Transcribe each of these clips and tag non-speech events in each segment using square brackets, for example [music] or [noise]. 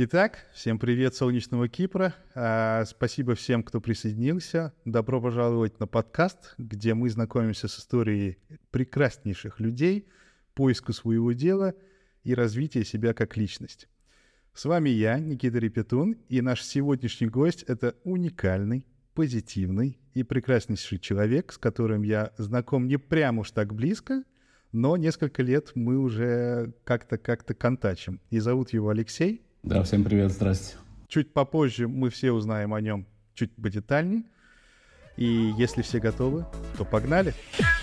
Итак, всем привет солнечного Кипра. А, спасибо всем, кто присоединился. Добро пожаловать на подкаст, где мы знакомимся с историей прекраснейших людей, поиску своего дела и развития себя как личность. С вами я, Никита Репетун, и наш сегодняшний гость — это уникальный, позитивный и прекраснейший человек, с которым я знаком не прямо уж так близко, но несколько лет мы уже как-то как-то контачим. И зовут его Алексей — да, всем привет, здрасте. Чуть попозже мы все узнаем о нем чуть подетальнее. И если все готовы, то погнали. Погнали!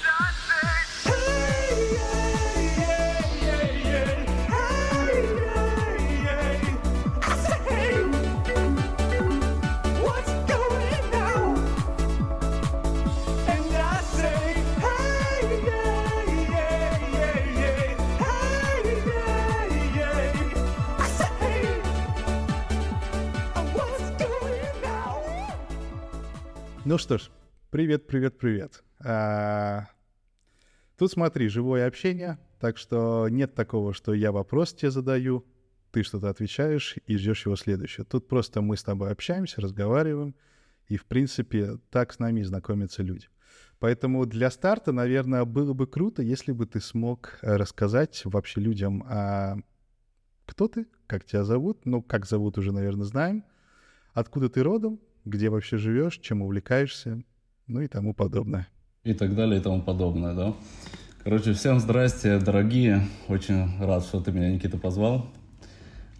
Ну что ж, привет, привет, привет. А, тут смотри, живое общение, так что нет такого, что я вопрос тебе задаю, ты что-то отвечаешь и ждешь его следующего. Тут просто мы с тобой общаемся, разговариваем, и, в принципе, так с нами знакомятся люди. Поэтому для старта, наверное, было бы круто, если бы ты смог рассказать вообще людям, а кто ты, как тебя зовут, ну, как зовут уже, наверное, знаем, откуда ты родом, где вообще живешь, чем увлекаешься, ну и тому подобное. И так далее, и тому подобное, да. Короче, всем здрасте, дорогие. Очень рад, что ты меня, Никита, позвал.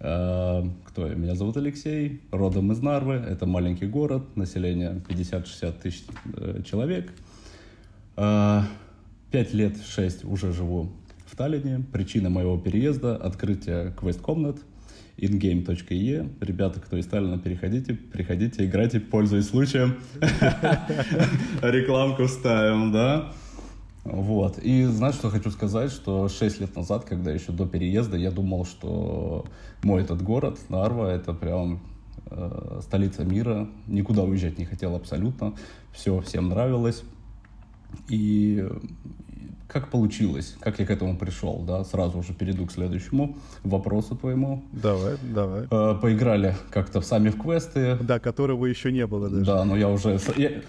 Э, кто я? Меня зовут Алексей, родом из Нарвы. Это маленький город, население 50-60 тысяч э, человек. Э, пять лет, шесть уже живу в Таллине. Причина моего переезда – открытие квест-комнат – ingame.e. Ребята, кто из Сталина, переходите, приходите, играйте, пользуясь случаем. [laughs] Рекламку ставим, да? Вот. И знаешь, что хочу сказать, что 6 лет назад, когда еще до переезда, я думал, что мой этот город, Нарва, это прям э, столица мира. Никуда уезжать не хотел абсолютно. Все всем нравилось. И как получилось, как я к этому пришел, да, сразу уже перейду к следующему вопросу твоему. Давай, давай. Э, поиграли как-то сами в квесты. Да, которого еще не было даже. Да, но я уже... Я...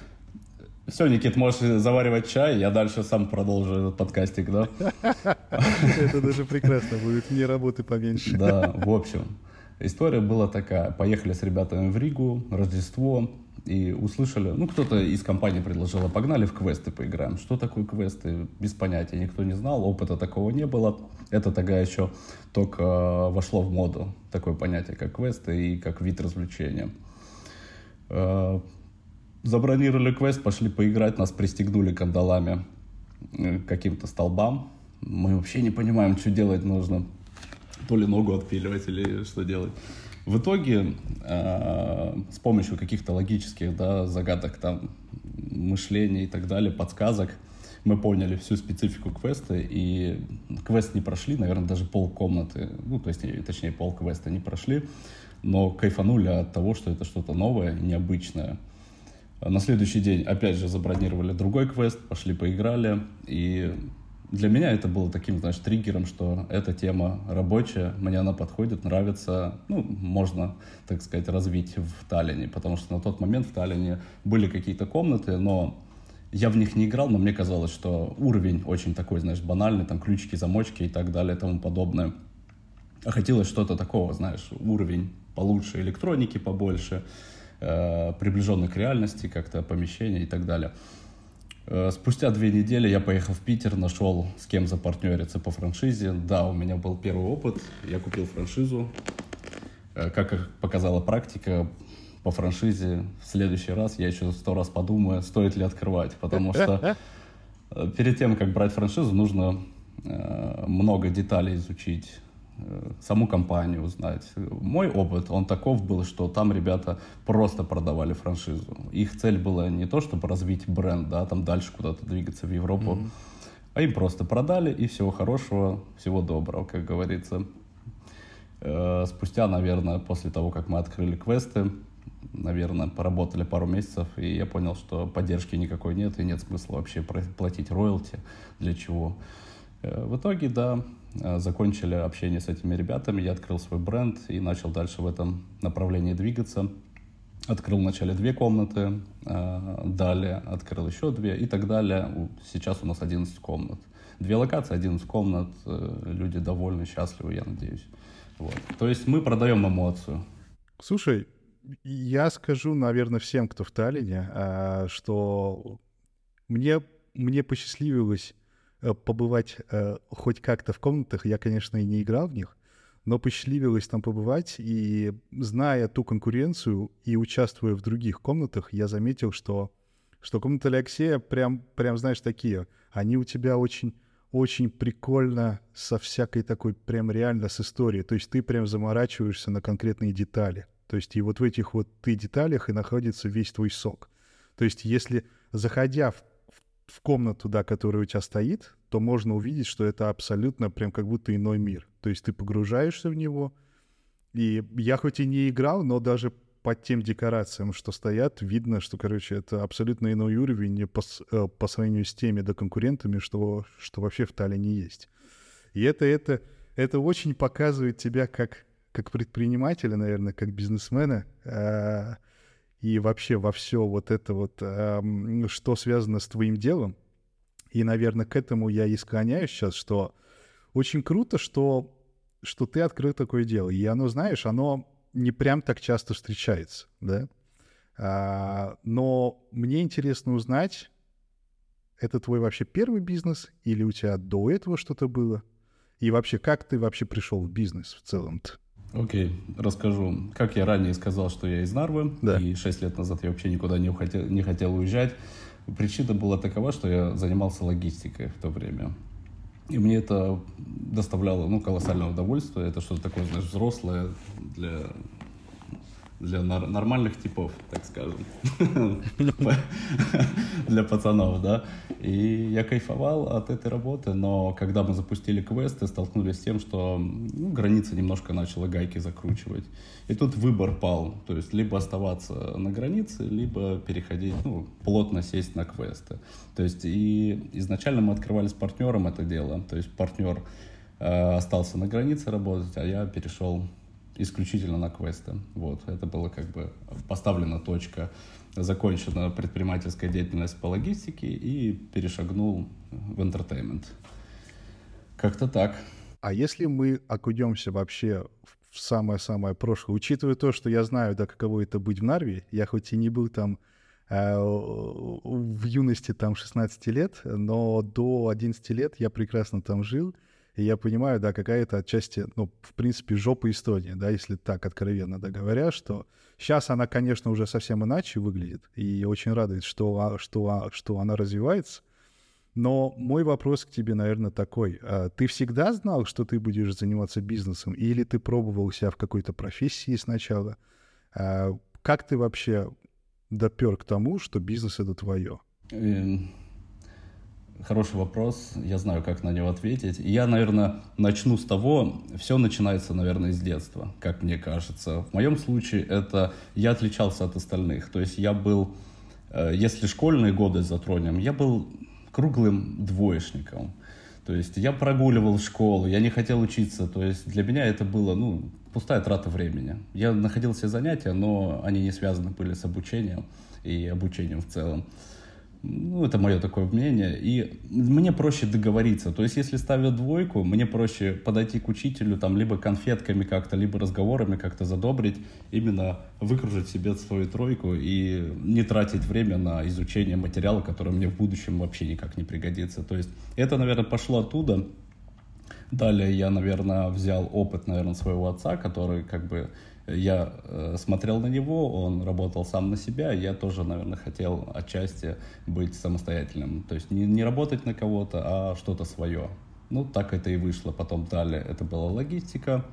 Все, Никит, можешь заваривать чай, я дальше сам продолжу этот подкастик, да? [laughs] Это даже прекрасно будет, мне работы поменьше. Да, в общем, история была такая. Поехали с ребятами в Ригу, Рождество, и услышали, ну, кто-то из компании предложил, а погнали в квесты поиграем. Что такое квесты? Без понятия, никто не знал, опыта такого не было. Это тогда еще только э, вошло в моду, такое понятие, как квесты и как вид развлечения. Э, забронировали квест, пошли поиграть, нас пристегнули кандалами э, каким-то столбам. Мы вообще не понимаем, что делать нужно. То ли ногу отпиливать или что делать. В итоге э, с помощью каких-то логических да, загадок, там, мышления и так далее, подсказок, мы поняли всю специфику квеста, и квест не прошли, наверное, даже пол комнаты, ну, то есть, точнее, пол квеста не прошли, но кайфанули от того, что это что-то новое, необычное. На следующий день, опять же, забронировали другой квест, пошли поиграли, и для меня это было таким, знаешь, триггером, что эта тема рабочая, мне она подходит, нравится, ну, можно, так сказать, развить в Таллине, потому что на тот момент в Таллине были какие-то комнаты, но я в них не играл, но мне казалось, что уровень очень такой, знаешь, банальный, там ключики, замочки и так далее и тому подобное. А хотелось что-то такого, знаешь, уровень получше, электроники побольше, э, приближенный к реальности, как-то помещения и так далее. Э, спустя две недели я поехал в Питер, нашел с кем запартнериться по франшизе. Да, у меня был первый опыт, я купил франшизу. Э, как показала практика, по франшизе в следующий раз я еще сто раз подумаю, стоит ли открывать, потому что [laughs] э, перед тем, как брать франшизу, нужно много деталей изучить, саму компанию узнать. Мой опыт, он таков был, что там ребята просто продавали франшизу. Их цель была не то, чтобы развить бренд, да, там дальше куда-то двигаться в Европу, mm-hmm. а им просто продали, и всего хорошего, всего доброго, как говорится. Э, спустя, наверное, после того, как мы открыли квесты, наверное, поработали пару месяцев, и я понял, что поддержки никакой нет, и нет смысла вообще платить роялти, для чего. Э, в итоге, да, закончили общение с этими ребятами, я открыл свой бренд и начал дальше в этом направлении двигаться. Открыл вначале две комнаты, э, далее открыл еще две и так далее. Сейчас у нас 11 комнат. Две локации, 11 комнат, люди довольны, счастливы, я надеюсь. Вот. То есть мы продаем эмоцию. Слушай, я скажу, наверное, всем, кто в Таллине, что мне, мне посчастливилось э, побывать э, хоть как-то в комнатах. Я, конечно, и не играл в них, но посчастливилось там побывать. И зная ту конкуренцию и участвуя в других комнатах, я заметил, что, что комната Алексея прям, прям, знаешь, такие. Они у тебя очень очень прикольно со всякой такой прям реально с историей. То есть ты прям заморачиваешься на конкретные детали. То есть и вот в этих вот ты деталях и находится весь твой сок. То есть если, заходя в, в комнату, да, которая у тебя стоит, то можно увидеть, что это абсолютно прям как будто иной мир. То есть ты погружаешься в него, и я хоть и не играл, но даже под тем декорациям, что стоят, видно, что, короче, это абсолютно иной уровень по, э, по сравнению с теми да, конкурентами, что, что вообще в Таллине есть. И это, это, это очень показывает тебя как, как предпринимателя, наверное, как бизнесмена, э, и вообще во все вот это вот, э, что связано с твоим делом. И, наверное, к этому я и склоняюсь сейчас, что очень круто, что, что ты открыл такое дело. И оно, знаешь, оно не прям так часто встречается, да. А, но мне интересно узнать, это твой вообще первый бизнес или у тебя до этого что-то было? И вообще, как ты вообще пришел в бизнес в целом-то? Окей, okay, расскажу. Как я ранее сказал, что я из Нарвы, да. и 6 лет назад я вообще никуда не, хотел, не хотел уезжать. Причина была такова, что я занимался логистикой в то время. И мне это доставляло ну, колоссальное удовольствие. Это что-то такое, знаешь, взрослое для для нормальных типов, так скажем, [laughs] для пацанов, да. И я кайфовал от этой работы, но когда мы запустили квесты, столкнулись с тем, что ну, границы немножко начала гайки закручивать. И тут выбор пал, то есть либо оставаться на границе, либо переходить, ну, плотно сесть на квесты. То есть и изначально мы открывали с партнером это дело, то есть партнер э, остался на границе работать, а я перешел исключительно на квесты. Вот, это было как бы поставлена точка, закончена предпринимательская деятельность по логистике и перешагнул в entertainment. Как-то так. А если мы окунемся вообще в самое-самое прошлое, учитывая то, что я знаю, да, каково это быть в Нарве, я хоть и не был там э, в юности там 16 лет, но до 11 лет я прекрасно там жил, и я понимаю, да, какая-то отчасти, ну, в принципе, жопа Эстонии, да, если так откровенно да, говоря, что сейчас она, конечно, уже совсем иначе выглядит, и очень радует, что, а, что, а, что она развивается. Но мой вопрос к тебе, наверное, такой. А ты всегда знал, что ты будешь заниматься бизнесом, или ты пробовал себя в какой-то профессии сначала? Как ты вообще допер к тому, что бизнес — это твое? Хороший вопрос, я знаю, как на него ответить. Я, наверное, начну с того, все начинается, наверное, с детства, как мне кажется. В моем случае это я отличался от остальных. То есть я был, э, если школьные годы затронем, я был круглым двоечником. То есть я прогуливал школу, я не хотел учиться. То есть для меня это было, ну, пустая трата времени. Я находил все занятия, но они не связаны были с обучением и обучением в целом. Ну, это мое такое мнение. И мне проще договориться. То есть, если ставят двойку, мне проще подойти к учителю, там, либо конфетками как-то, либо разговорами как-то задобрить, именно выкружить себе свою тройку и не тратить время на изучение материала, который мне в будущем вообще никак не пригодится. То есть, это, наверное, пошло оттуда. Далее я, наверное, взял опыт, наверное, своего отца, который как бы я э, смотрел на него, он работал сам на себя, я тоже, наверное, хотел отчасти быть самостоятельным. То есть не, не работать на кого-то, а что-то свое. Ну, так это и вышло. Потом далее это была логистика.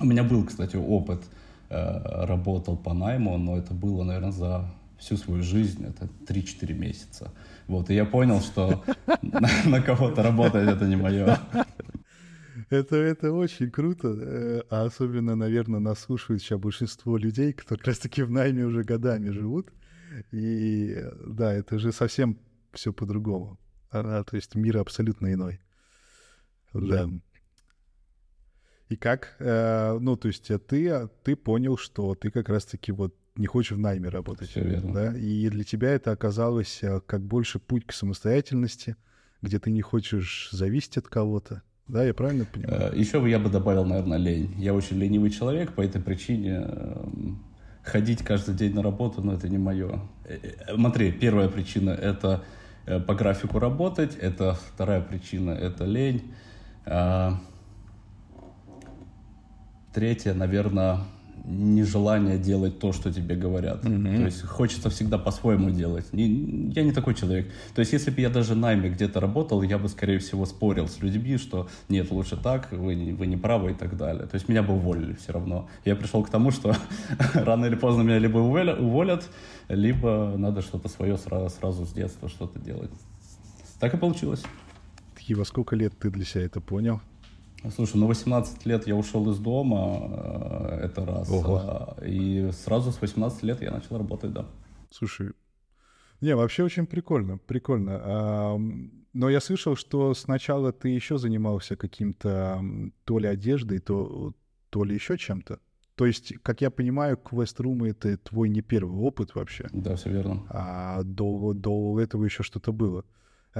У меня был, кстати, опыт, э, работал по найму, но это было, наверное, за всю свою жизнь, это 3-4 месяца. Вот, и я понял, что [laughs] на кого-то работать это не мое. Это, это очень круто, э, а особенно, наверное, нас слушают сейчас большинство людей, кто как раз-таки в найме уже годами живут. И да, это же совсем все по-другому. А, то есть мир абсолютно иной. Да. И как, э, ну, то есть ты, ты понял, что ты как раз-таки вот не хочешь в найме работать. Все верно. Да? И для тебя это оказалось э, как больше путь к самостоятельности, где ты не хочешь зависеть от кого-то. Да, я правильно понимаю? Э, Еще бы я бы добавил, наверное, лень. Я очень ленивый человек, по этой причине эм, ходить каждый день на работу, ну, это не мое. Э, смотри, первая причина — это по графику работать, это вторая причина — это лень. А, третья, наверное, нежелание делать то, что тебе говорят. Mm-hmm. То есть хочется всегда по-своему делать. Не, я не такой человек. То есть если бы я даже найме где-то работал, я бы, скорее всего, спорил с людьми, что нет, лучше так, вы, не, вы не правы и так далее. То есть меня бы уволили все равно. Я пришел к тому, что [laughs] рано или поздно меня либо уволят, либо надо что-то свое сразу, сразу с детства что-то делать. Так и получилось. И во сколько лет ты для себя это понял? Слушай, ну 18 лет я ушел из дома, э, это раз. Ого. И сразу с 18 лет я начал работать, да. Слушай, не, вообще очень прикольно, прикольно. Но я слышал, что сначала ты еще занимался каким-то то ли одеждой, то, то ли еще чем-то. То есть, как я понимаю, квест-рум — это твой не первый опыт вообще. Да, все верно. А до, до этого еще что-то было.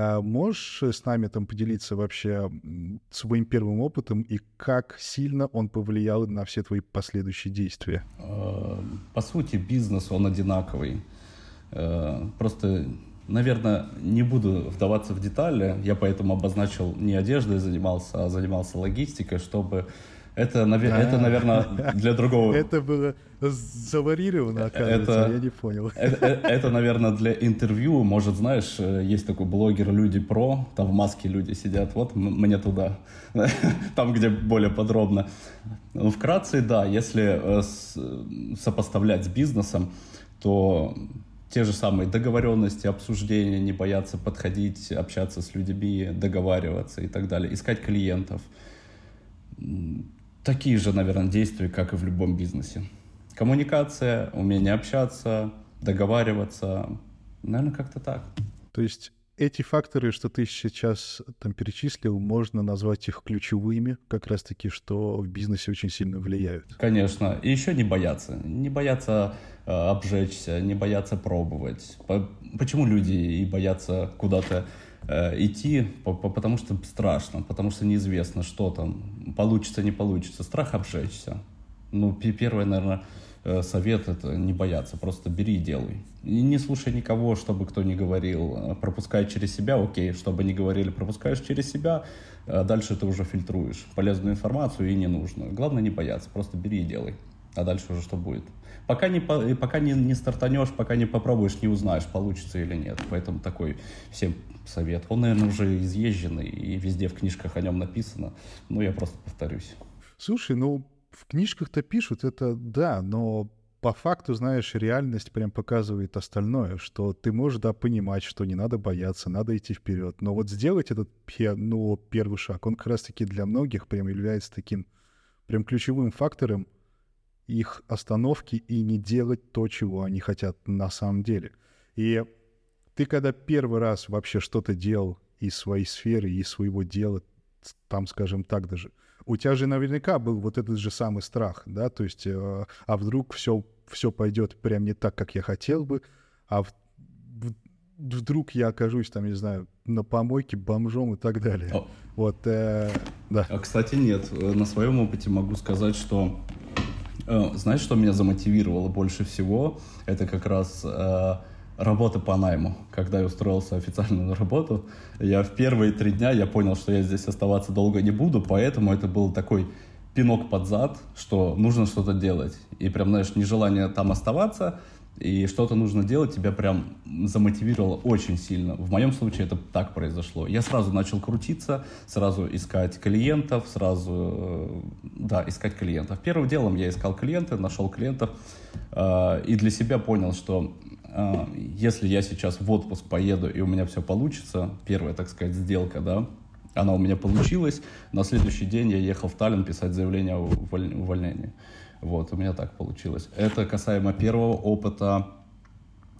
А можешь с нами там поделиться вообще своим первым опытом и как сильно он повлиял на все твои последующие действия? А, по сути, бизнес, он одинаковый. А, просто, наверное, не буду вдаваться в детали. Я поэтому обозначил не одеждой занимался, а занимался логистикой, чтобы это, это, наверное, для другого... Это было заварировано, оказывается, это, я не понял. Это, это, наверное, для интервью. Может, знаешь, э, есть такой блогер «Люди про», там в маске люди сидят, вот мне туда, [laughs] там, где более подробно. Ну, вкратце, да, если э, сопоставлять с бизнесом, то те же самые договоренности, обсуждения, не бояться подходить, общаться с людьми, договариваться и так далее, искать клиентов – такие же, наверное, действия, как и в любом бизнесе. Коммуникация, умение общаться, договариваться, наверное, как-то так. То есть эти факторы, что ты сейчас там перечислил, можно назвать их ключевыми, как раз-таки, что в бизнесе очень сильно влияют. Конечно. И еще не бояться. Не бояться э, обжечься, не бояться пробовать. По почему люди и боятся куда-то идти, потому что страшно, потому что неизвестно, что там, получится, не получится. Страх обжечься. Ну, первое, наверное, э, совет — это не бояться, просто бери и делай. И не слушай никого, чтобы кто ни говорил. Э, пропускай через себя, окей, чтобы не говорили, пропускаешь через себя, дальше ты уже фильтруешь полезную информацию и ненужную. Главное не бояться, просто бери и делай. А дальше уже что будет. Пока не, пока не, не стартанешь, пока не попробуешь, не узнаешь, получится или нет. Поэтому такой всем совет. Он, наверное, уже изъезженный, и везде в книжках о нем написано. Но я просто повторюсь. Слушай, ну, в книжках-то пишут это, да, но по факту, знаешь, реальность прям показывает остальное, что ты можешь, да, понимать, что не надо бояться, надо идти вперед. Но вот сделать этот, ну, первый шаг, он как раз-таки для многих прям является таким прям ключевым фактором их остановки и не делать то, чего они хотят на самом деле. И ты когда первый раз вообще что-то делал из своей сферы, из своего дела, там, скажем так даже, у тебя же наверняка был вот этот же самый страх, да, то есть, э, а вдруг все, все пойдет прям не так, как я хотел бы, а в, в, вдруг я окажусь там, не знаю, на помойке бомжом и так далее. О. Вот, э, да. А, кстати, нет. На своем опыте могу сказать, что э, знаешь, что меня замотивировало больше всего? Это как раз э, работы по найму. Когда я устроился официально на работу, я в первые три дня я понял, что я здесь оставаться долго не буду, поэтому это был такой пинок под зад, что нужно что-то делать. И прям, знаешь, нежелание там оставаться, и что-то нужно делать, тебя прям замотивировало очень сильно. В моем случае это так произошло. Я сразу начал крутиться, сразу искать клиентов, сразу, э, да, искать клиентов. Первым делом я искал клиенты, нашел клиентов, э, и для себя понял, что а, если я сейчас в отпуск поеду и у меня все получится, первая, так сказать, сделка, да, она у меня получилась, на следующий день я ехал в Таллин писать заявление о увольнении. Вот, у меня так получилось. Это касаемо первого опыта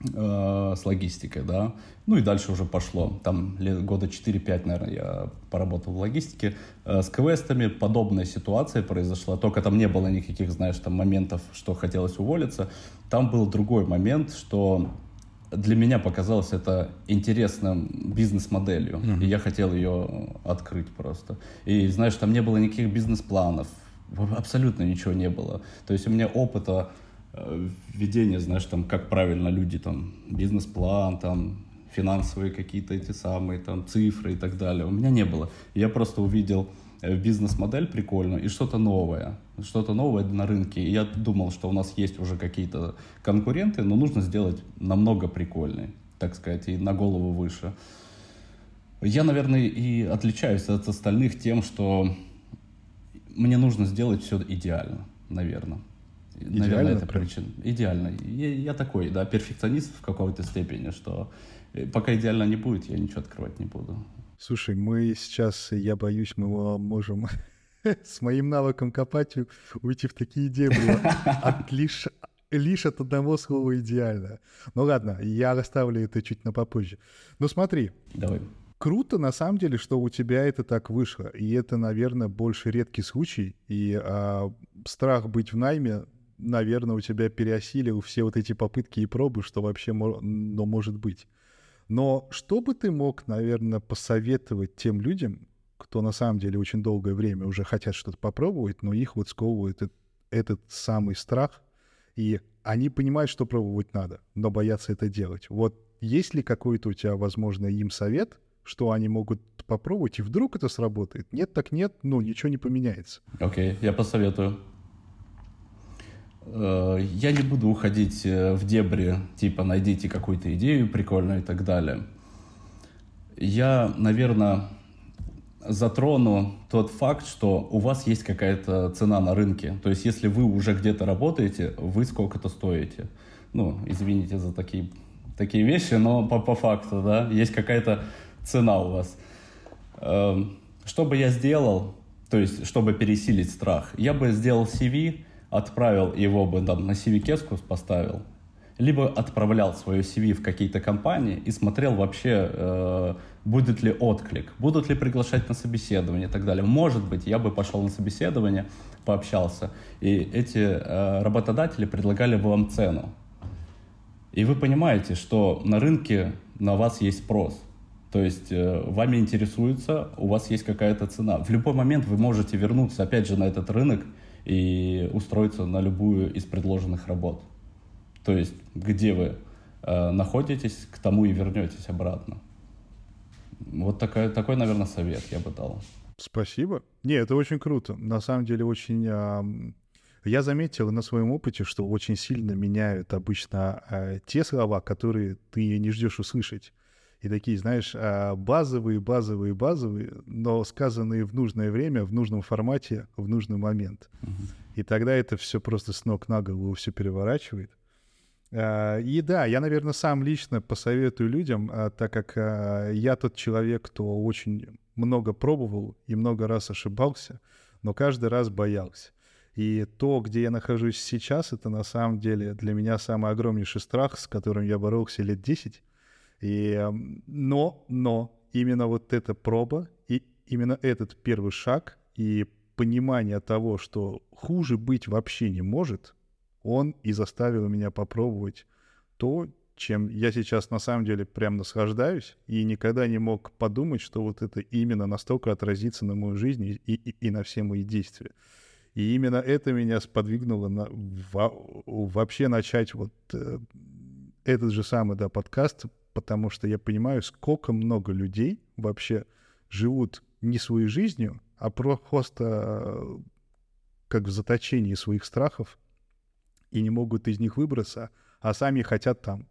э, с логистикой, да. Ну и дальше уже пошло. Там лет, года 4-5, наверное, я поработал в логистике. Э, с квестами подобная ситуация произошла, только там не было никаких, знаешь, там моментов, что хотелось уволиться. Там был другой момент, что для меня показалось это интересным бизнес-моделью, mm-hmm. и я хотел ее открыть просто. И знаешь, там не было никаких бизнес-планов, абсолютно ничего не было. То есть у меня опыта э, ведения, знаешь, там, как правильно люди, там, бизнес-план, там, финансовые какие-то эти самые, там, цифры и так далее. У меня не было. Я просто увидел э, бизнес-модель прикольную и что-то новое. Что-то новое на рынке. И я думал, что у нас есть уже какие-то конкуренты, но нужно сделать намного прикольнее, так сказать, и на голову выше. Я, наверное, и отличаюсь от остальных тем, что мне нужно сделать все идеально, наверное. Идеально, наверное, это прям? причина. Идеально. Я, я такой, да, перфекционист в какой-то степени, что э, пока идеально не будет, я ничего открывать не буду. Слушай, мы сейчас, я боюсь, мы можем [laughs] с моим навыком копать уйти в такие дебри [laughs] от лишь, лишь от одного слова идеально. Ну ладно, я оставлю это чуть на попозже. Ну смотри. Давай круто, на самом деле, что у тебя это так вышло. И это, наверное, больше редкий случай. И а, страх быть в найме, наверное, у тебя переосилил все вот эти попытки и пробы, что вообще но может быть. Но что бы ты мог, наверное, посоветовать тем людям, кто на самом деле очень долгое время уже хотят что-то попробовать, но их вот сковывает этот, этот самый страх, и они понимают, что пробовать надо, но боятся это делать. Вот есть ли какой-то у тебя, возможно, им совет, что они могут попробовать, и вдруг это сработает. Нет, так нет, ну, ничего не поменяется. Окей, okay, я посоветую. Э, я не буду уходить э, в дебри, типа найдите какую-то идею прикольную и так далее. Я, наверное, затрону тот факт, что у вас есть какая-то цена на рынке. То есть, если вы уже где-то работаете, вы сколько-то стоите. Ну, извините за такие, такие вещи, но по, по факту, да, есть какая-то цена у вас. Эм, что бы я сделал, то есть, чтобы пересилить страх, я бы сделал CV, отправил его бы там, на CV-кеску поставил, либо отправлял свое CV в какие-то компании и смотрел вообще, э, будет ли отклик, будут ли приглашать на собеседование и так далее. Может быть, я бы пошел на собеседование, пообщался, и эти э, работодатели предлагали бы вам цену. И вы понимаете, что на рынке на вас есть спрос. То есть э, вами интересуется, у вас есть какая-то цена. В любой момент вы можете вернуться опять же на этот рынок и устроиться на любую из предложенных работ. То есть где вы э, находитесь, к тому и вернетесь обратно. Вот такой, такой, наверное, совет я бы дал. Спасибо. Не, это очень круто. На самом деле очень... Э, я заметил на своем опыте, что очень сильно меняют обычно э, те слова, которые ты не ждешь услышать и такие, знаешь, а, базовые, базовые, базовые, но сказанные в нужное время, в нужном формате, в нужный момент. И тогда это все просто с ног на голову все переворачивает. А, и да, я, наверное, сам лично посоветую людям, а, так как я тот человек, кто очень много пробовал и много раз ошибался, но каждый раз боялся. И то, где я нахожусь сейчас, это на самом деле для меня самый огромнейший страх, с которым я боролся лет 10. И, но, но именно вот эта проба и именно этот первый шаг и понимание того, что хуже быть вообще не может, он и заставил меня попробовать то, чем я сейчас на самом деле прям наслаждаюсь, и никогда не мог подумать, что вот это именно настолько отразится на мою жизнь и, и, и на все мои действия. И именно это меня сподвигнуло на, во, вообще начать вот э, этот же самый да, подкаст потому что я понимаю, сколько много людей вообще живут не своей жизнью, а просто э, как в заточении своих страхов и не могут из них выбраться, а сами хотят там,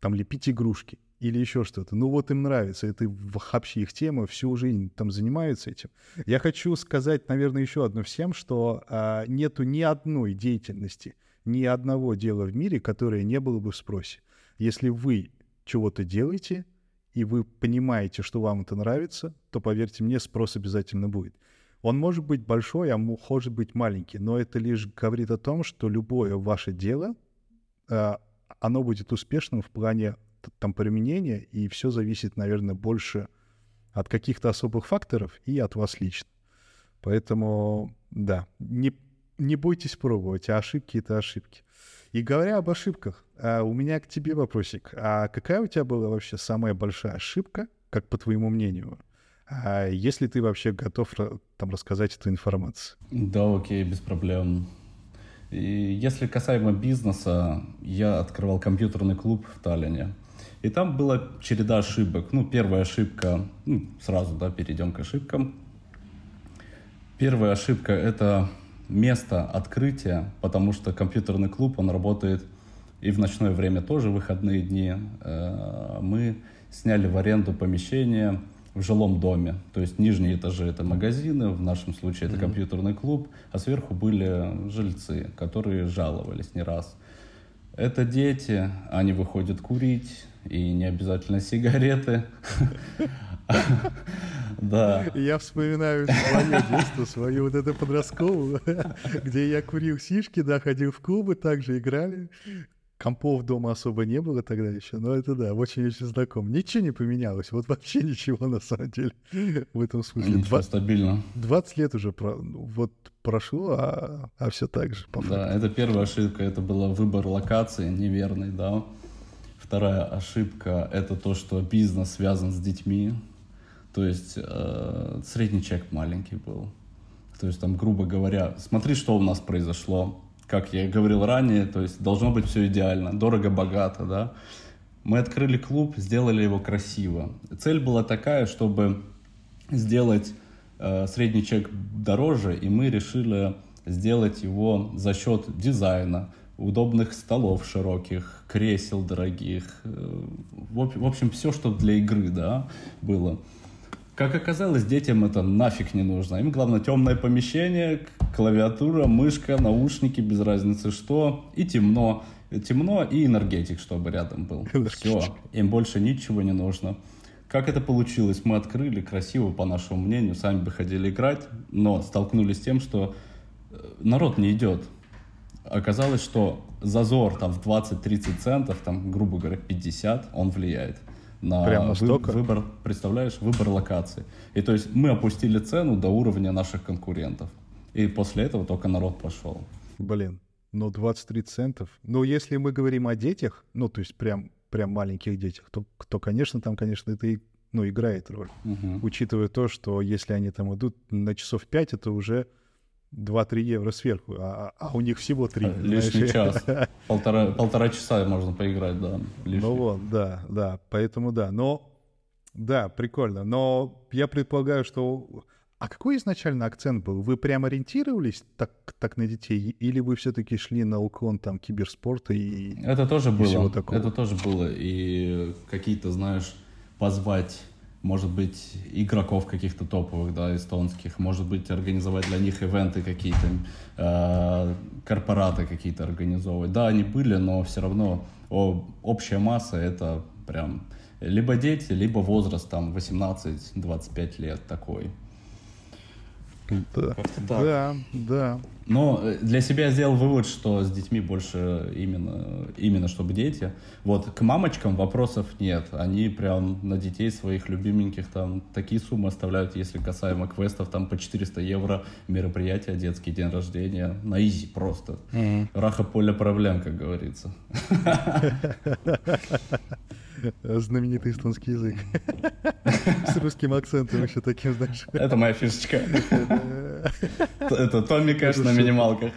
там лепить игрушки или еще что-то. Ну вот им нравится, это вообще их тема, всю жизнь там занимаются этим. Я хочу сказать, наверное, еще одно всем, что а, нету ни одной деятельности, ни одного дела в мире, которое не было бы в спросе. Если вы чего-то делаете, и вы понимаете, что вам это нравится, то, поверьте мне, спрос обязательно будет. Он может быть большой, а может быть маленький, но это лишь говорит о том, что любое ваше дело, а, оно будет успешным в плане там применения, и все зависит, наверное, больше от каких-то особых факторов и от вас лично. Поэтому, да, не, не бойтесь пробовать, а ошибки — это ошибки. И говоря об ошибках, а, у меня к тебе вопросик. А какая у тебя была вообще самая большая ошибка, как по твоему мнению, а если ты вообще готов там рассказать эту информацию? Да, окей, без проблем. И если касаемо бизнеса, я открывал компьютерный клуб в Таллине. И там была череда ошибок. Ну, первая ошибка, ну, сразу, да, перейдем к ошибкам. Первая ошибка — это место открытия, потому что компьютерный клуб, он работает и в ночное время тоже, выходные дни. Э, мы сняли в аренду помещение в жилом доме. То есть нижние этажи это магазины, в нашем случае это компьютерный клуб, а сверху были жильцы, которые жаловались не раз. Это дети, они выходят курить, и не обязательно сигареты. [laughs] Да. Я вспоминаю свое детство, свою вот это подростковую, [laughs] где я курил сишки, да, ходил в клубы, также играли. Компов дома особо не было тогда еще, но это да, очень-очень знаком. Ничего не поменялось, вот вообще ничего на самом деле в этом смысле. Ничего, 20, стабильно. 20 лет уже про, ну, вот прошло, а, а все так же. По да, это первая ошибка, это был выбор локации неверный, да. Вторая ошибка – это то, что бизнес связан с детьми. То есть э, средний чек маленький был. То есть там, грубо говоря, смотри, что у нас произошло. Как я говорил ранее, то есть должно быть все идеально, дорого-богато, да. Мы открыли клуб, сделали его красиво. Цель была такая, чтобы сделать э, средний чек дороже, и мы решили сделать его за счет дизайна, удобных столов широких, кресел дорогих, э, в общем, все, что для игры, да, было. Как оказалось, детям это нафиг не нужно. Им главное темное помещение, клавиатура, мышка, наушники, без разницы что, и темно. Темно и энергетик, чтобы рядом был. Все, им больше ничего не нужно. Как это получилось? Мы открыли красиво, по нашему мнению, сами бы хотели играть, но столкнулись с тем, что э, народ не идет оказалось, что зазор там в 20-30 центов, там, грубо говоря, 50, он влияет на вы, выбор, представляешь, выбор локации. И то есть мы опустили цену до уровня наших конкурентов. И после этого только народ пошел. Блин, ну 23 центов. Ну, если мы говорим о детях, ну, то есть прям, прям маленьких детях, то, то конечно, там, конечно, это и ну, играет роль. Угу. Учитывая то, что если они там идут на часов 5, это уже 2-3 евро сверху, а, а у них всего 3. Лишний час. [laughs] Полтора, полтора часа можно поиграть, да. Лишний. Ну вот, да, да, поэтому да. Но, да, прикольно. Но я предполагаю, что... А какой изначально акцент был? Вы прям ориентировались так, так на детей? Или вы все-таки шли на уклон там киберспорта и Это тоже и было. Это тоже было. И какие-то, знаешь, позвать может быть, игроков каких-то топовых, да, эстонских, может быть, организовать для них ивенты какие-то, э, корпораты какие-то организовывать. Да, они были, но все равно о, общая масса это прям либо дети, либо возраст там 18-25 лет такой. Да, да, да. Но э, для себя сделал вывод, что с детьми больше именно, именно чтобы дети. Вот к мамочкам вопросов нет. Они прям на детей своих любименьких там такие суммы оставляют, если касаемо квестов, там по 400 евро мероприятия, детский день рождения. На изи просто. Mm-hmm. Раха поля проблем, как говорится. [laughs] [laughs] знаменитый эстонский язык. [laughs] С русским акцентом еще таким, знаешь. Это моя фишечка. [laughs] Это Томми Кэш на минималках.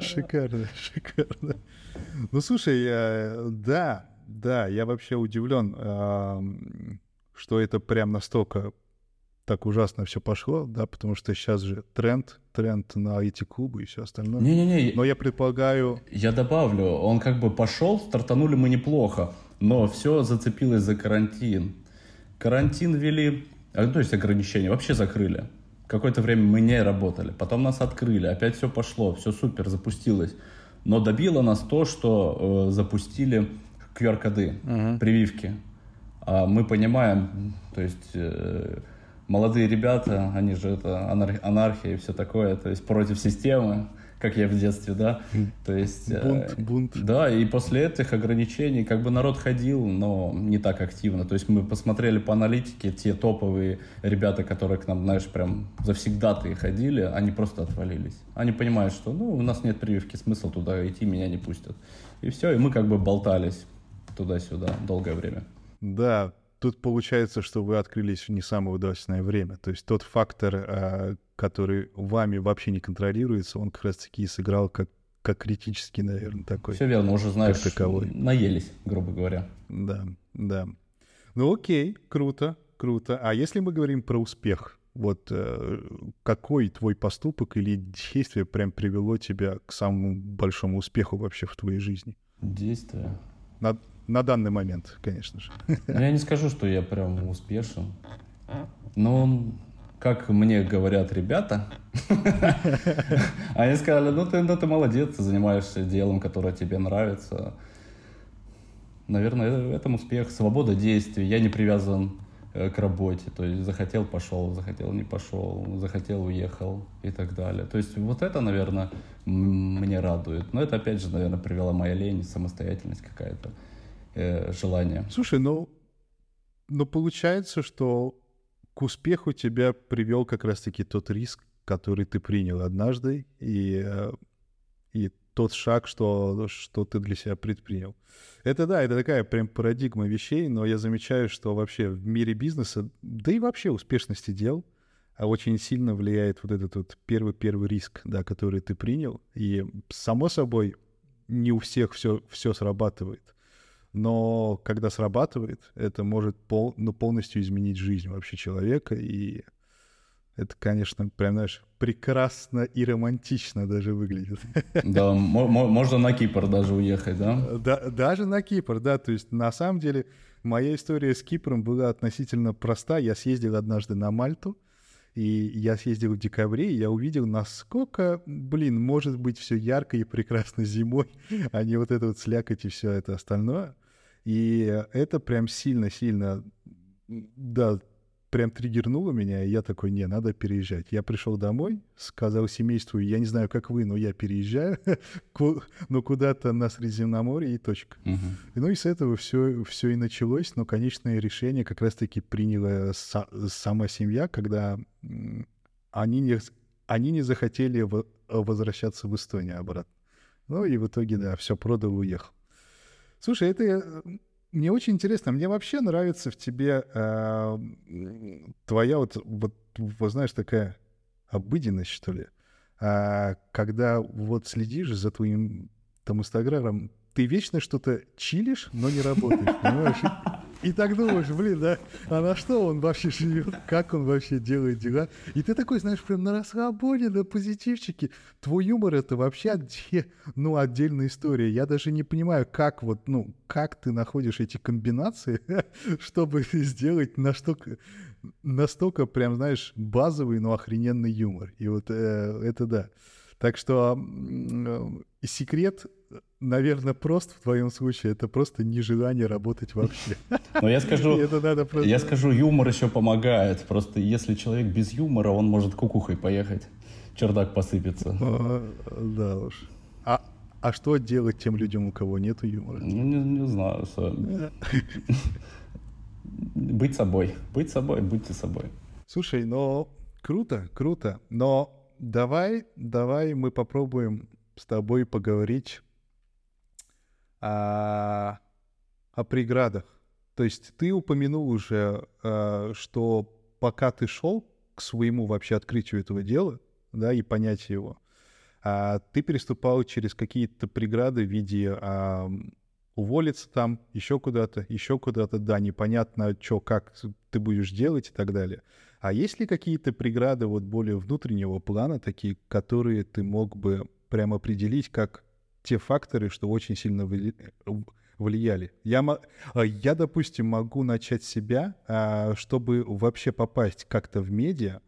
Шикарно, шикарно. Ну, слушай, да, да, я вообще удивлен, что это прям настолько так ужасно все пошло, да, потому что сейчас же тренд, тренд на эти клубы и все остальное. Не-не-не. Но я предполагаю... Я добавлю, он как бы пошел, стартанули мы неплохо, но все зацепилось за карантин. Карантин ввели, а, то есть ограничения, вообще закрыли. Какое-то время мы не работали, потом нас открыли, опять все пошло, все супер, запустилось. Но добило нас то, что э, запустили QR-коды, угу. прививки. А мы понимаем, то есть... Э, молодые ребята, они же это анар- анархия и все такое, то есть против системы, как я в детстве, да. То есть... Э, бунт, бунт. Да, и после этих ограничений как бы народ ходил, но не так активно. То есть мы посмотрели по аналитике, те топовые ребята, которые к нам, знаешь, прям завсегда-то ходили, они просто отвалились. Они понимают, что, ну, у нас нет прививки, смысл туда идти, меня не пустят. И все, и мы как бы болтались туда-сюда долгое время. Да, тут получается, что вы открылись в не самое удачное время. То есть тот фактор, а, который вами вообще не контролируется, он как раз-таки сыграл как, как критический, наверное, такой. Все верно, уже знаешь, таковой. наелись, грубо говоря. Да, да. Ну окей, круто, круто. А если мы говорим про успех, вот э, какой твой поступок или действие прям привело тебя к самому большому успеху вообще в твоей жизни? Действие? На, на данный момент, конечно же. [laughs] Ну, я не скажу, что я прям успешен. Но как мне говорят ребята, [laughs] они сказали, ну ты, ну ты молодец, ты занимаешься делом, которое тебе нравится. Наверное, это успех, свобода действий. Я не привязан э, к работе. То есть захотел, пошел, захотел, не пошел, захотел, уехал и так далее. То есть вот это, наверное, мне радует. Но это, опять же, наверное, привела моя лень, самостоятельность какая-то, э, желание. Слушай, ну, ну получается, что к успеху тебя привел как раз-таки тот риск, который ты принял однажды, и, э, и тот шаг, что, что ты для себя предпринял. Это да, это такая прям парадигма вещей, но я замечаю, что вообще в мире бизнеса, да и вообще успешности дел, а очень сильно влияет вот этот вот первый-первый риск, да, который ты принял. И само собой, не у всех все, все срабатывает но когда срабатывает, это может пол, ну, полностью изменить жизнь вообще человека, и это, конечно, прям, знаешь, прекрасно и романтично даже выглядит. Да, можно на Кипр даже уехать, да? да? Даже на Кипр, да. То есть, на самом деле, моя история с Кипром была относительно проста. Я съездил однажды на Мальту, и я съездил в декабре, и я увидел, насколько, блин, может быть все ярко и прекрасно зимой, [laughs] а не вот это вот слякоть и все это остальное. И это прям сильно-сильно, да, прям триггернуло меня, и я такой, не, надо переезжать. Я пришел домой, сказал семейству, я не знаю, как вы, но я переезжаю, [laughs] ну, куда-то на Средиземноморье и точка. Угу. Ну, и с этого все, все и началось, но конечное решение как раз-таки приняла сама семья, когда они не, они не захотели возвращаться в Эстонию обратно. Ну, и в итоге, да, все продал и уехал. Слушай, это мне очень интересно. Мне вообще нравится в тебе э, твоя вот, вот, вот, знаешь, такая обыденность, что ли. А, когда вот следишь за твоим там инстаграмом, ты вечно что-то чилишь, но не работаешь, понимаешь? И так думаешь, блин, да, а на что он вообще живет, как он вообще делает дела. И ты такой, знаешь, прям на расслабоне, на позитивчике. Твой юмор — это вообще ну, отдельная история. Я даже не понимаю, как вот, ну, как ты находишь эти комбинации, [laughs] чтобы сделать настолько, настолько прям, знаешь, базовый, но охрененный юмор. И вот э, это да. Так что э, секрет наверное, просто в твоем случае это просто нежелание работать вообще. Но я скажу, это надо просто... я скажу, юмор еще помогает. Просто если человек без юмора, он может кукухой поехать. Чердак посыпется. А, да уж. А, а что делать тем людям, у кого нет юмора? Ну, не, не знаю. [laughs] Быть собой. Быть собой, будьте собой. Слушай, ну, круто, круто. Но давай, давай мы попробуем с тобой поговорить о, о преградах. То есть ты упомянул уже, э, что пока ты шел к своему вообще открытию этого дела, да, и понятию его, а ты переступал через какие-то преграды в виде а, уволиться там, еще куда-то, еще куда-то, да, непонятно, что, как ты будешь делать и так далее. А есть ли какие-то преграды вот более внутреннего плана, такие, которые ты мог бы прямо определить как те факторы, что очень сильно влияли. Я, а, я, допустим, могу начать себя, а, чтобы вообще попасть как-то в медиа,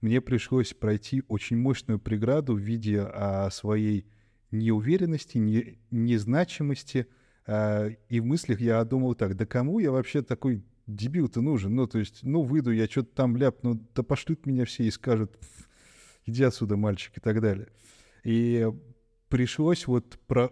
мне пришлось пройти очень мощную преграду в виде а, своей неуверенности, не, незначимости. И в мыслях я думал так, да кому я вообще такой дебил-то нужен? Ну, то есть, ну, выйду, я что-то там ляпну, да пошлют меня все и скажут, иди отсюда, мальчик, и так далее. И пришлось вот про,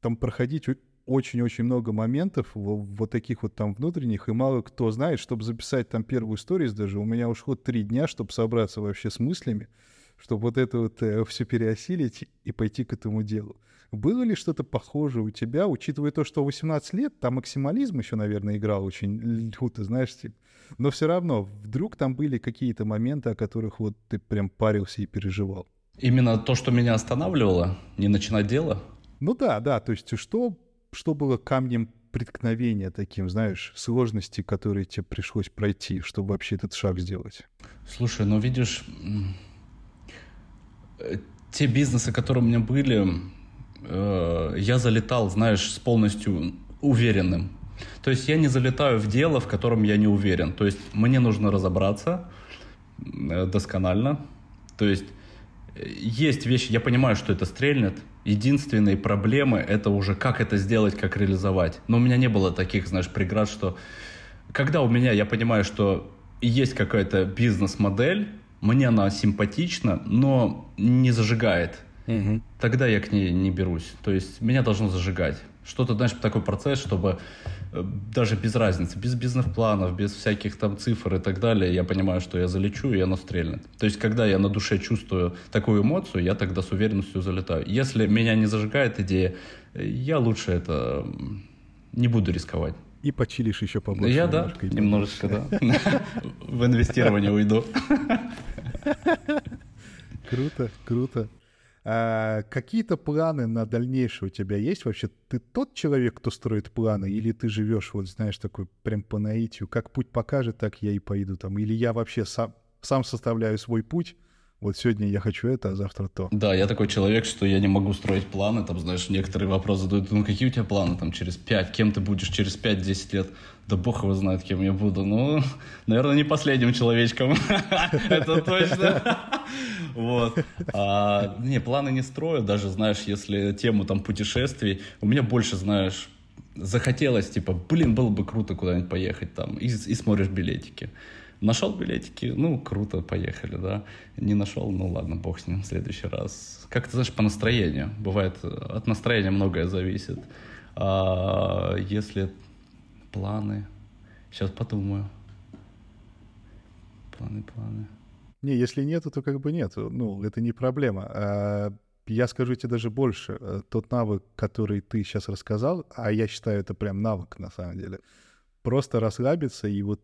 там проходить очень-очень много моментов вот таких вот там внутренних, и мало кто знает, чтобы записать там первую историю даже, у меня ушло три дня, чтобы собраться вообще с мыслями, чтобы вот это вот э, все переосилить и пойти к этому делу. Было ли что-то похожее у тебя, учитывая то, что 18 лет, там максимализм еще, наверное, играл очень люто, знаешь, типа. Но все равно, вдруг там были какие-то моменты, о которых вот ты прям парился и переживал? Именно то, что меня останавливало, не начинать дело? Ну да, да, то есть что что было камнем преткновения таким, знаешь, сложности, которые тебе пришлось пройти, чтобы вообще этот шаг сделать? Слушай, ну видишь, э, те бизнесы, которые у меня были, э, я залетал, знаешь, с полностью уверенным. То есть я не залетаю в дело, в котором я не уверен. То есть мне нужно разобраться э, досконально. То есть есть вещи, я понимаю, что это стрельнет, единственные проблемы это уже как это сделать, как реализовать. Но у меня не было таких, знаешь, преград, что когда у меня, я понимаю, что есть какая-то бизнес-модель, мне она симпатична, но не зажигает. Угу. Тогда я к ней не берусь. То есть меня должно зажигать. Что-то, знаешь, такой процесс, чтобы Э, даже без разницы, без бизнес-планов, без всяких там цифр и так далее, я понимаю, что я залечу, и оно стрельнет. То есть, когда я на душе чувствую такую эмоцию, я тогда с уверенностью залетаю. Если меня не зажигает идея, я лучше это не буду рисковать. И почилишь еще побольше. Я, да, немножечко, да. [laughs] В инвестирование уйду. [laughs] Круто, круто. А какие-то планы на дальнейшее у тебя есть вообще? Ты тот человек, кто строит планы, или ты живешь, вот знаешь, такой прям по наитию, как путь покажет, так я и пойду там, или я вообще сам, сам составляю свой путь, вот сегодня я хочу это, а завтра то. Да, я такой человек, что я не могу строить планы, там, знаешь, некоторые вопросы задают, ну, какие у тебя планы, там, через пять, кем ты будешь через 5-10 лет? Да бог его знает, кем я буду. Ну, [laughs] наверное, не последним человечком. [laughs] Это точно. [laughs] Вот. А, не, планы не строю, даже, знаешь, если тему там путешествий, у меня больше, знаешь, захотелось, типа, блин, было бы круто куда-нибудь поехать там, и, и смотришь билетики. Нашел билетики, ну, круто, поехали, да. Не нашел, ну ладно, бог с ним, в следующий раз. Как ты знаешь, по настроению. Бывает, от настроения многое зависит. А если планы, сейчас подумаю. Планы, планы. Не, если нету, то как бы нету. Ну, это не проблема. А, я скажу тебе даже больше. Э, тот навык, который ты сейчас рассказал, а я считаю, это прям навык на самом деле. Просто расслабиться и вот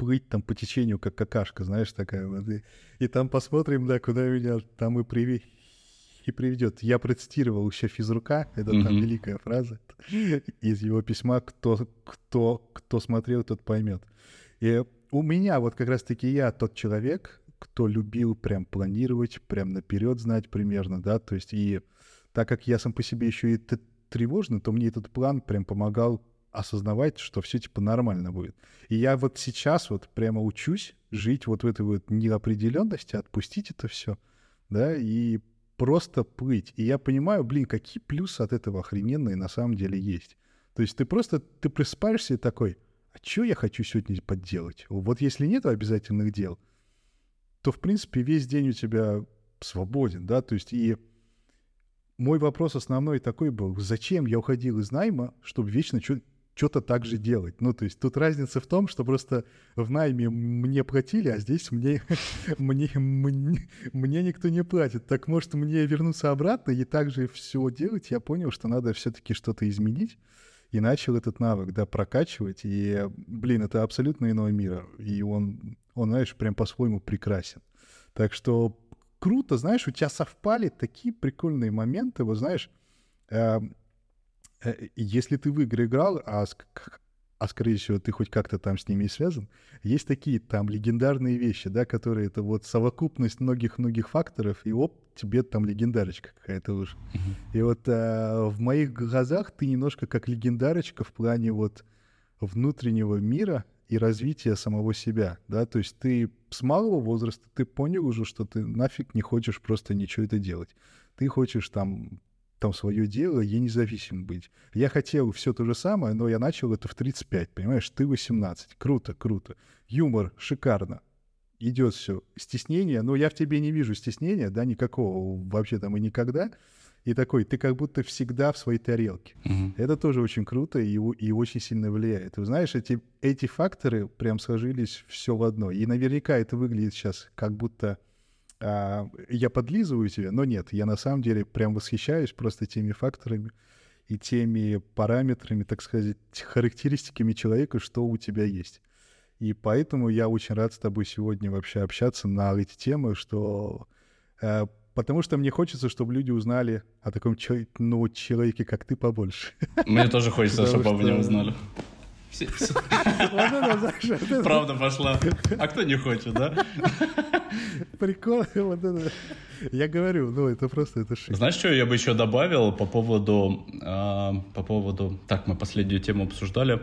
плыть там по течению, как какашка, знаешь, такая вот. И, и там посмотрим, да, куда меня там и, приви... и приведет. Я процитировал еще физрука, это mm-hmm. там великая фраза из его письма, кто, кто, кто смотрел, тот поймет. И у меня вот как раз-таки я тот человек, кто любил прям планировать, прям наперед знать примерно, да, то есть и так как я сам по себе еще и тревожный, то мне этот план прям помогал осознавать, что все типа нормально будет. И я вот сейчас вот прямо учусь жить вот в этой вот неопределенности, отпустить это все, да, и просто плыть. И я понимаю, блин, какие плюсы от этого охрененные на самом деле есть. То есть ты просто, ты просыпаешься и такой, а что я хочу сегодня подделать? Вот если нет обязательных дел, то, в принципе, весь день у тебя свободен, да, то есть и мой вопрос основной такой был, зачем я уходил из найма, чтобы вечно что-то так же делать. Ну, то есть тут разница в том, что просто в найме мне платили, а здесь мне, [laughs] мне, мне, мне никто не платит. Так может мне вернуться обратно и также все делать? Я понял, что надо все-таки что-то изменить. И начал этот навык, да, прокачивать. И, блин, это абсолютно иной мир. И он, он, знаешь, прям по-своему прекрасен. Так что круто, знаешь, у тебя совпали такие прикольные моменты. Вот знаешь, эм, если ты в игры играл, а, а скорее всего ты хоть как-то там с ними связан, есть такие там легендарные вещи, да, которые это вот совокупность многих-многих факторов, и оп, тебе там легендарочка какая-то уже. И вот а, в моих глазах ты немножко как легендарочка в плане вот внутреннего мира и развития самого себя, да, то есть ты с малого возраста, ты понял уже, что ты нафиг не хочешь просто ничего это делать. Ты хочешь там там свое дело, я независим быть. Я хотел все то же самое, но я начал это в 35, понимаешь? Ты 18. Круто, круто. Юмор, шикарно. идет все стеснение, но я в тебе не вижу стеснения, да, никакого вообще там и никогда. И такой, ты как будто всегда в своей тарелке. Мгм. Это тоже очень круто и, и очень сильно влияет. Вы знаешь, эти, эти факторы прям сложились все в одно. И наверняка это выглядит сейчас как будто а, я подлизываю тебя, но нет, я на самом деле прям восхищаюсь просто теми факторами и теми параметрами, так сказать, характеристиками человека, что у тебя есть. И поэтому я очень рад с тобой сегодня вообще общаться на эти темы, что... э, потому что мне хочется, чтобы люди узнали о таком чел- ну, человеке, как ты, побольше. Мне тоже хочется, чтобы об нем узнали. Все- все- [laughs] Правда пошла. А кто не хочет, да? [laughs] прикол, вот это. Я говорю, ну это просто, это шик. Знаешь, что я бы еще добавил по поводу... а, по поводу... Так, мы последнюю тему обсуждали.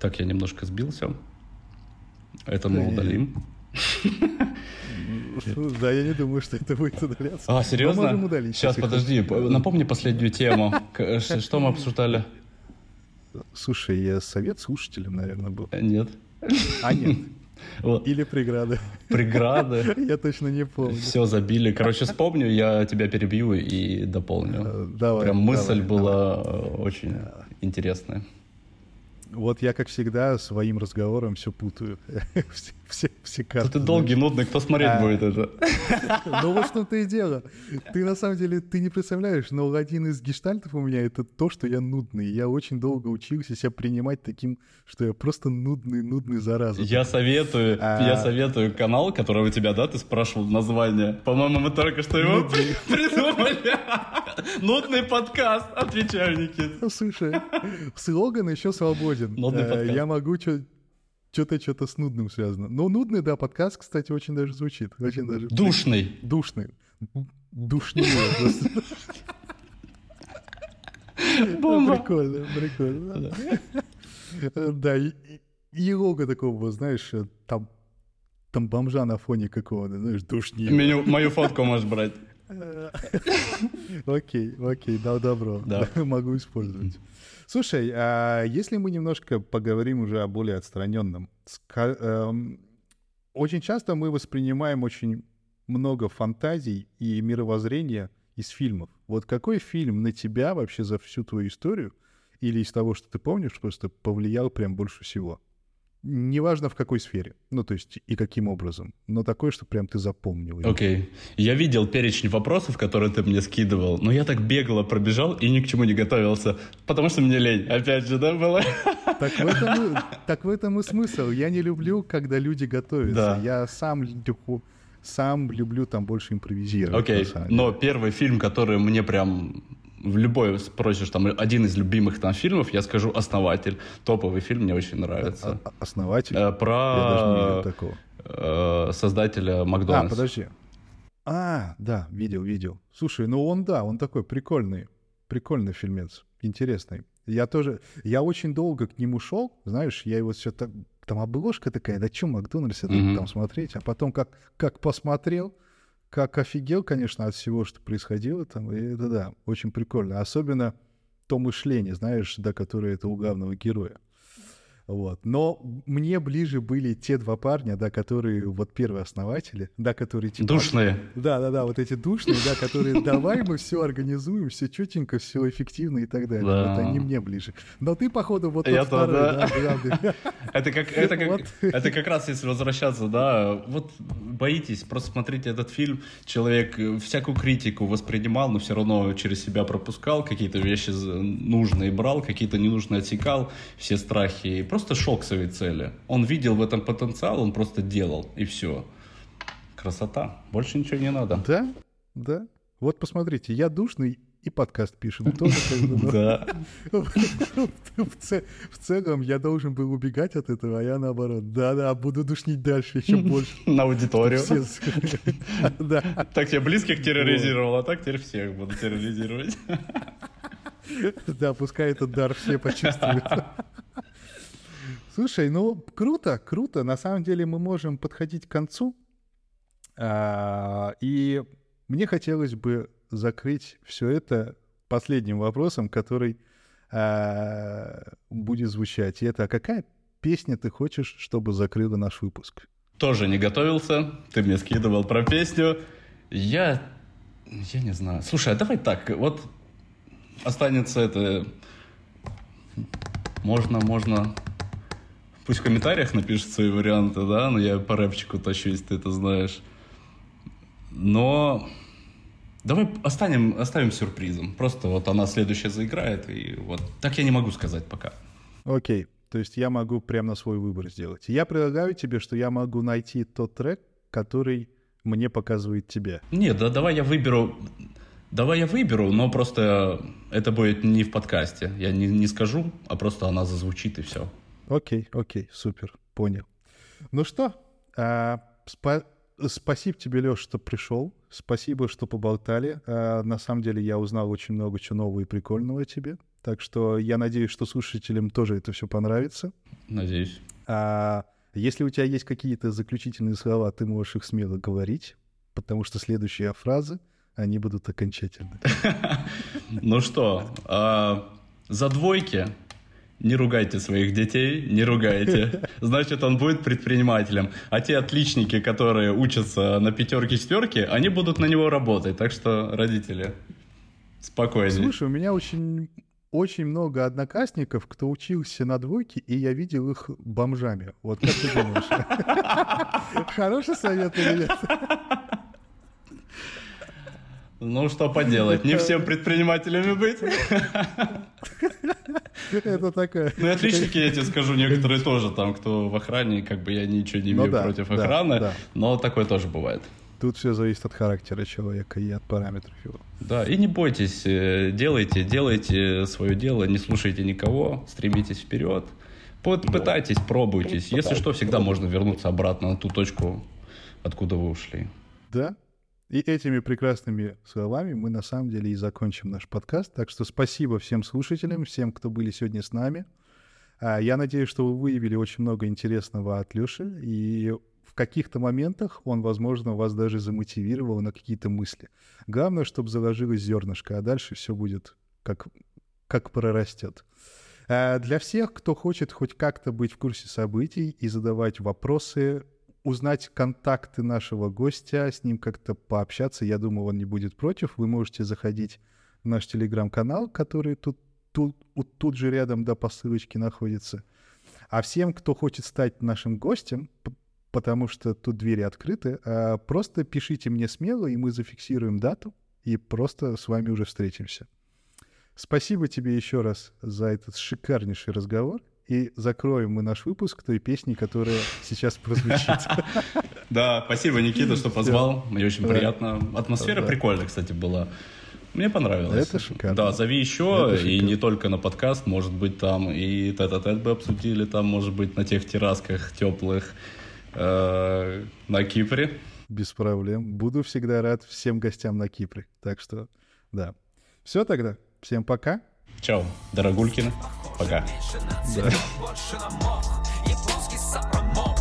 Так, я немножко сбился. Это мы Да, удалим. [laughs] Да, я не думаю, что это будет удаляться. А, Но серьезно? можем удалить, Сейчас, подожди, напомни последнюю тему. Что мы обсуждали? Слушай, я совет слушателям, наверное, был. Нет. А нет, [laughs] Вот. или преграды. Преграды. [laughs] Я точно не помню. Все забили. Короче, вспомню, я тебя перебью и дополню. Э, Давай. Прям мысль давай, была э, очень интересная. Вот я, как всегда, своим разговором все путаю. [laughs] Все, все, все карты. ты долгий, нудный, кто смотреть А. будет это? [laughs] Ну вот в том-то и дело. Ты на самом деле, ты не представляешь, но один из гештальтов у меня это то, что я нудный. Я очень долго учился себя принимать таким, что я просто нудный, нудный зараза. Я советую, А. я советую канал, который у тебя, да, ты спрашивал название. По-моему, мы только что его [laughs] придумали. Нудный подкаст, отвечаю, Никит. Ну, слушай, слоган еще свободен. Нудный Э, подкаст. Я могу что-то что-то с нудным связано. Но нудный, да, подкаст, кстати, очень даже звучит. Очень даже Душный. душный. Душнее просто. Бомба. Прикольно, прикольно. Э, Да, и, лого такого, знаешь, там, там бомжа на фоне какого-то, знаешь, душнее. Меню- Мою фотку можешь брать. [laughs] [laughs] Окей, окей, да, добро. Да. [laughs] Могу использовать. Слушай, а если мы немножко поговорим уже о более отстраненном. эм, Очень часто мы воспринимаем очень много фантазий и мировоззрения из фильмов. Вот какой фильм на тебя вообще за всю твою историю или из того, что ты помнишь, просто повлиял прям больше всего? Неважно в какой сфере, ну то есть и каким образом, но такой, что прям ты запомнил. Окей. Я видел перечень вопросов, которые ты мне скидывал, но я так бегло пробежал и ни к чему не готовился, потому что мне лень. Опять же, да, было? Так в, этом, и- так в этом и смысл. Я не люблю, когда люди готовятся. Да. Я сам, сам люблю там больше импровизировать. Окей, деле. но первый фильм, который мне прям в любой спросишь, там, один из любимых там фильмов, я скажу «Основатель». Топовый фильм, мне очень нравится. А- Основатель. Э, Я даже не Про такого. э, создателя А, Макдональдс. подожди. А, да, видел, видел. Слушай, ну он, да, он такой прикольный, прикольный фильмец, интересный. Я тоже, я очень долго к нему шел, знаешь, я его все так, там обложка такая, да что Макдональдс это Мгм. там смотреть, а потом как, как посмотрел, как офигел, конечно, от всего, что происходило там, и это да, очень прикольно. Особенно то мышление, знаешь, да, которое это у главного героя. Вот. Но мне ближе были те два парня, да, которые вот первые основатели, да, которые типа... Душные. Да, да, да, вот эти душные, да, которые [laughs] давай мы все организуем, все четенько, все эффективно и так далее. Да. Вот они мне ближе. Но ты, походу, вот Я-то, тот второй, да. да, главный. [laughs] Это как, это, как, Вот. это как раз если возвращаться, да, вот боитесь, просто смотрите этот фильм, человек э, всякую критику воспринимал, но все равно через себя пропускал, какие-то вещи нужные брал, какие-то ненужные отсекал, все страхи, и просто шел к своей цели. Он видел в этом потенциал, он просто делал, и все. Красота, больше ничего не надо. Да, да. Вот посмотрите, я душный и подкаст пишем. Тоже как бы, ну, Да. в, це- в целом я должен был убегать от этого, а я наоборот. Да-да, буду душнить дальше, еще [laughs] больше. На аудиторию. [laughs] Так я близких терроризировал, а так теперь всех буду терроризировать. [laughs] Да, пускай этот дар все почувствуют. Слушай, ну круто, круто. На самом деле мы можем подходить к концу. А, И мне хотелось бы закрыть все это последним вопросом, который а, будет звучать. И это а какая песня ты хочешь, чтобы закрыла наш выпуск? Тоже не готовился. Ты мне скидывал про песню. Я... Я не знаю. Слушай, а давай так. Вот останется это... Можно, можно... Пусть в комментариях напишут свои варианты, да, но я по рэпчику тащусь, ты это знаешь. Но давай останем, оставим сюрпризом. Просто вот она следующая заиграет, и вот так я не могу сказать пока. Окей, то есть я могу прямо на свой выбор сделать. Я предлагаю тебе, что я могу найти тот трек, который мне показывает тебе. Нет, да давай я выберу Давай я выберу, но просто это будет не в подкасте. Я не, не скажу, а просто она зазвучит и все. Окей, окей, супер, понял. Ну что, а, спа- спасибо тебе, Леш, что пришел. Спасибо, что поболтали. А, на самом деле я узнал очень много чего нового и прикольного о тебе. Так что я надеюсь, что слушателям тоже это все понравится. Надеюсь. А, если у тебя есть какие-то заключительные слова, ты можешь их смело говорить, потому что следующие фразы — они будут окончательны. [laughs] Ну что, а, за двойки не ругайте своих детей, не ругайте. [laughs] Значит, он будет предпринимателем. А те отличники, которые учатся на пятерке четверке, они будут на него работать. Так что, родители, спокойнее. Слушай, у меня очень очень много одноклассников, кто учился на двойке, и я видел их бомжами. Вот как ты думаешь? [laughs] Хороший совет или нет? [laughs] Ну, что поделать, не всем [laughs] предпринимателями быть. Это такое. Ну, и отличники, я тебе скажу, некоторые тоже там, кто в охране, как бы я ничего не ну имею против охраны, но такое тоже бывает. Тут все зависит от характера человека и от параметров его. Да, и не бойтесь, э, делайте, делайте свое дело, не слушайте никого, стремитесь вперед. Пытайтесь, пробуйтесь. Если что, всегда можно вернуться обратно на ту точку, откуда вы ушли. Да, и этими прекрасными словами мы на самом деле и закончим наш подкаст. Так что спасибо всем слушателям, всем, кто были сегодня с нами. А, я надеюсь, что вы выявили очень много интересного от Леши, и в каких-то моментах он, возможно, вас даже замотивировал на какие-то мысли. Главное, чтобы заложилось зернышко, а дальше все будет как, как прорастет. А, для всех, кто хочет хоть как-то быть в курсе событий и задавать вопросы, узнать контакты нашего гостя, с ним как-то пообщаться, я думаю, он не будет против. Вы можете заходить в наш телеграм-канал, который тут, тут, тут же рядом, да, по ссылочке находится. А всем, кто хочет стать нашим гостем, потому что тут двери открыты, а, просто пишите мне смело, и мы зафиксируем дату, и просто с вами уже встретимся. Спасибо тебе еще раз за этот шикарнейший разговор и закроем мы наш выпуск той песни, которая сейчас прозвучит. [laughs] Да, спасибо, Никита, что позвал. Мне очень приятно. Атмосфера прикольная, кстати, была. Мне понравилось. Это шикарно. Да, зови еще, и не только на подкаст, может быть, там и тет-а-тет бы обсудили, там, может быть, на тех террасках теплых э, на Кипре. Без проблем. Буду всегда рад всем гостям на Кипре. Так что, да. Все тогда. Всем пока. Чао, дорогулькины. Пока. Да. Японский сапромок,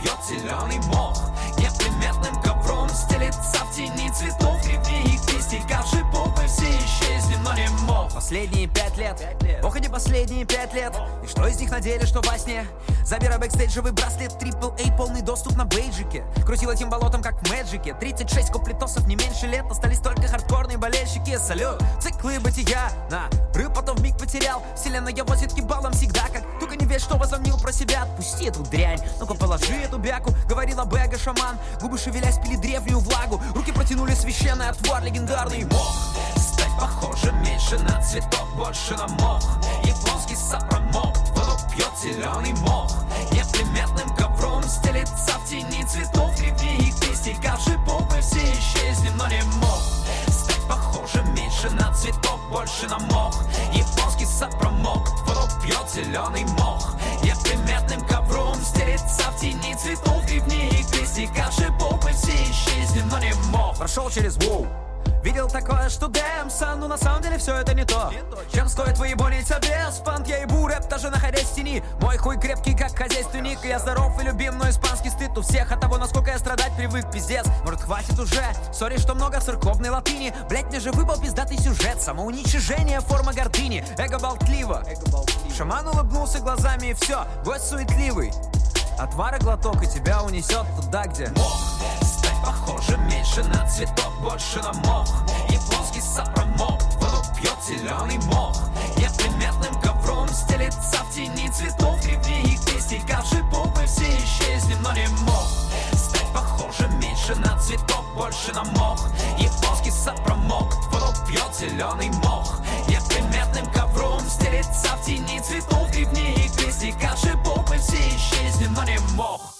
пьет зеленый мох. Неприметным ковром стелится тени цветов Ревней и пестикавший буквы все исчезли, но не мог Последние пять лет, ох и не последние пять лет. И что из них на деле, что во сне? Забирай бэкстейджевый браслет, трипл A, полный доступ на бейджике. Крутил этим болотом, как в Мэджике. 36 куплетосов, не меньше лет. Остались только хардкорные болельщики. Салют, циклы бытия. На рыб потом в миг потерял. Вселенная возит кибалом всегда как Только не верь, что возомнил про себя. Отпусти эту дрянь, ну-ка положи эту бяку. Говорила Бэга шаман. Губы шевелясь пили древнюю влагу. Руки протянули священный отвар, легендарный. Мох Стать похожим меньше на цветок, больше на мох. Японский сапромок, воду пьет зеленый мох. Неприметным ковром стелится в тени цветов Ревни их песни, каши буквы все исчезли, но не мог. Стать похожим меньше на цветок, больше на мох. Японский сапромок, воду пьет зеленый мох. Неприметным ковром стелится в тени цветов Ревни их песни, каши буквы все исчезли, но не мог Прошел через воу. Видел такое, что Дэмсон, но на самом деле все это не то. Чем стоит выебонить обез, панк, я ебу рэп, даже находясь в тени. Мой хуй крепкий, как хозяйственник, я здоров и любим, но испанский стыд у всех. От того, насколько я страдать привык, пиздец, может хватит уже? Сори, что много церковной латыни, блять, мне же выпал пиздатый сюжет. Самоуничижение, форма гордыни, эго болтливо. Шаман улыбнулся глазами и все, гость суетливый. Отвара глоток и тебя унесет туда, где. Мох, похоже меньше на цветок, больше на мох. Японский сапромок, воду пьет зеленый мох. Неприметным ковром стелится в тени цветов. Ревни их песни, как шипов, мы все исчезнем, но не мох. Стать похожим меньше на цветок, больше на мох. Японский сапромок, воду пьет зеленый мох. Неприметным ковром стелится в тени цветов. Ревни их песни, как шипов, мы все исчезнем, но не мох.